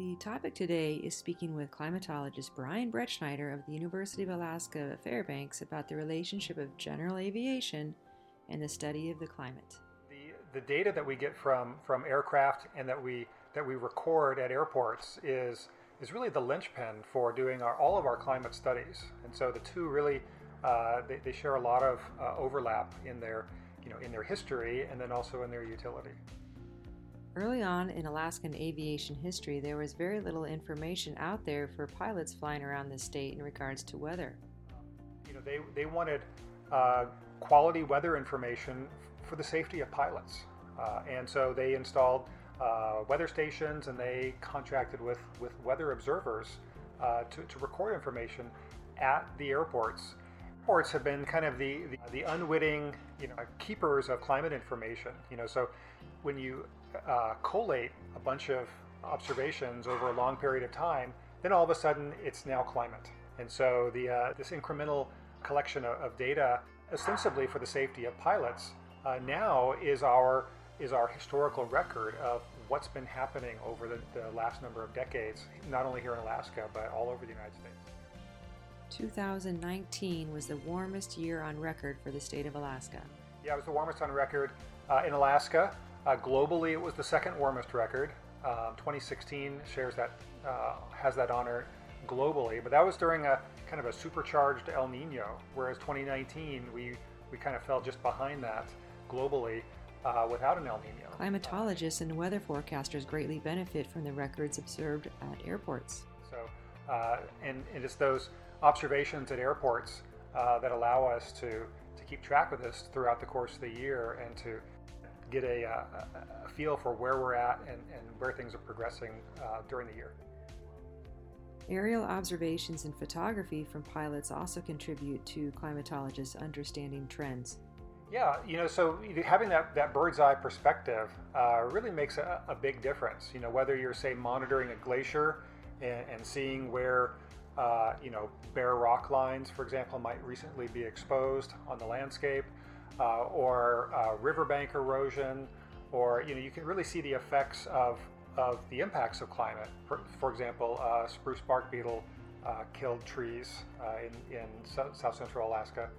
The topic today is speaking with climatologist Brian Brettschneider of the University of Alaska Fairbanks about the relationship of general aviation and the study of the climate. The, the data that we get from, from aircraft and that we, that we record at airports is, is really the linchpin for doing our, all of our climate studies. And so the two really uh, they, they, share a lot of uh, overlap in their, you know, in their history and then also in their utility. Early on in Alaskan aviation history, there was very little information out there for pilots flying around the state in regards to weather. You know, they, they wanted uh, quality weather information for the safety of pilots. Uh, and so they installed uh, weather stations and they contracted with, with weather observers uh, to, to record information at the airports Airports have been kind of the, the, the, unwitting you know, keepers of climate information. You know, so when you uh, collate a bunch of observations over a long period of time, then all of a sudden it's now climate. And so the, uh, this incremental collection of, of, data, ostensibly for the safety of pilots, uh, now is our, is our historical record of what's been happening over the, the last number of decades, not only here in Alaska, but all over the United States. 2019 was the warmest year on record for the state of Alaska. Yeah, it was the warmest on record uh, in Alaska. Uh, globally, it was the second warmest record. Um, 2016 shares that uh, has that honor globally, but that was during a kind of a supercharged El Nino, whereas 2019 we we kind of fell just behind that globally uh, without an El Nino. Climatologists and weather forecasters greatly benefit from the records observed at airports. Uh, and, and it's those observations at airports uh, that allow us to, to keep track of this throughout the course of the year and to get a, uh, a, a feel for where we're at and, and where things are progressing uh, during the year. Aerial observations and photography from pilots also contribute to climatologists understanding trends. Yeah, you know, so having that, that bird's eye perspective uh, really makes a, a, big difference. You know, whether you're, say, monitoring a glacier and, and seeing where uh, you know, bare rock lines, for example, might recently be exposed on the landscape, uh, or uh, riverbank erosion, or you know, you can really see the effects of, of the impacts of climate. For, for example, uh, spruce bark beetle uh, killed trees uh, in, in south central Alaska.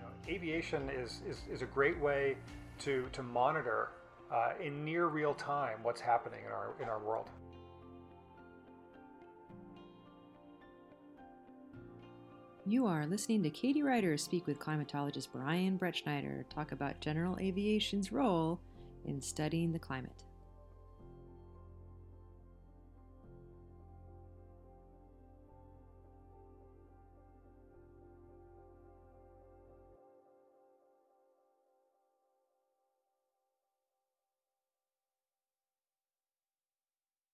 know, aviation is, is, is a great way to, to monitor Uh, in near real time what's happening in our, in our world. You are listening to Katie Writer speak with climatologist Brian Brettschneider talk about general aviation's role in studying the climate.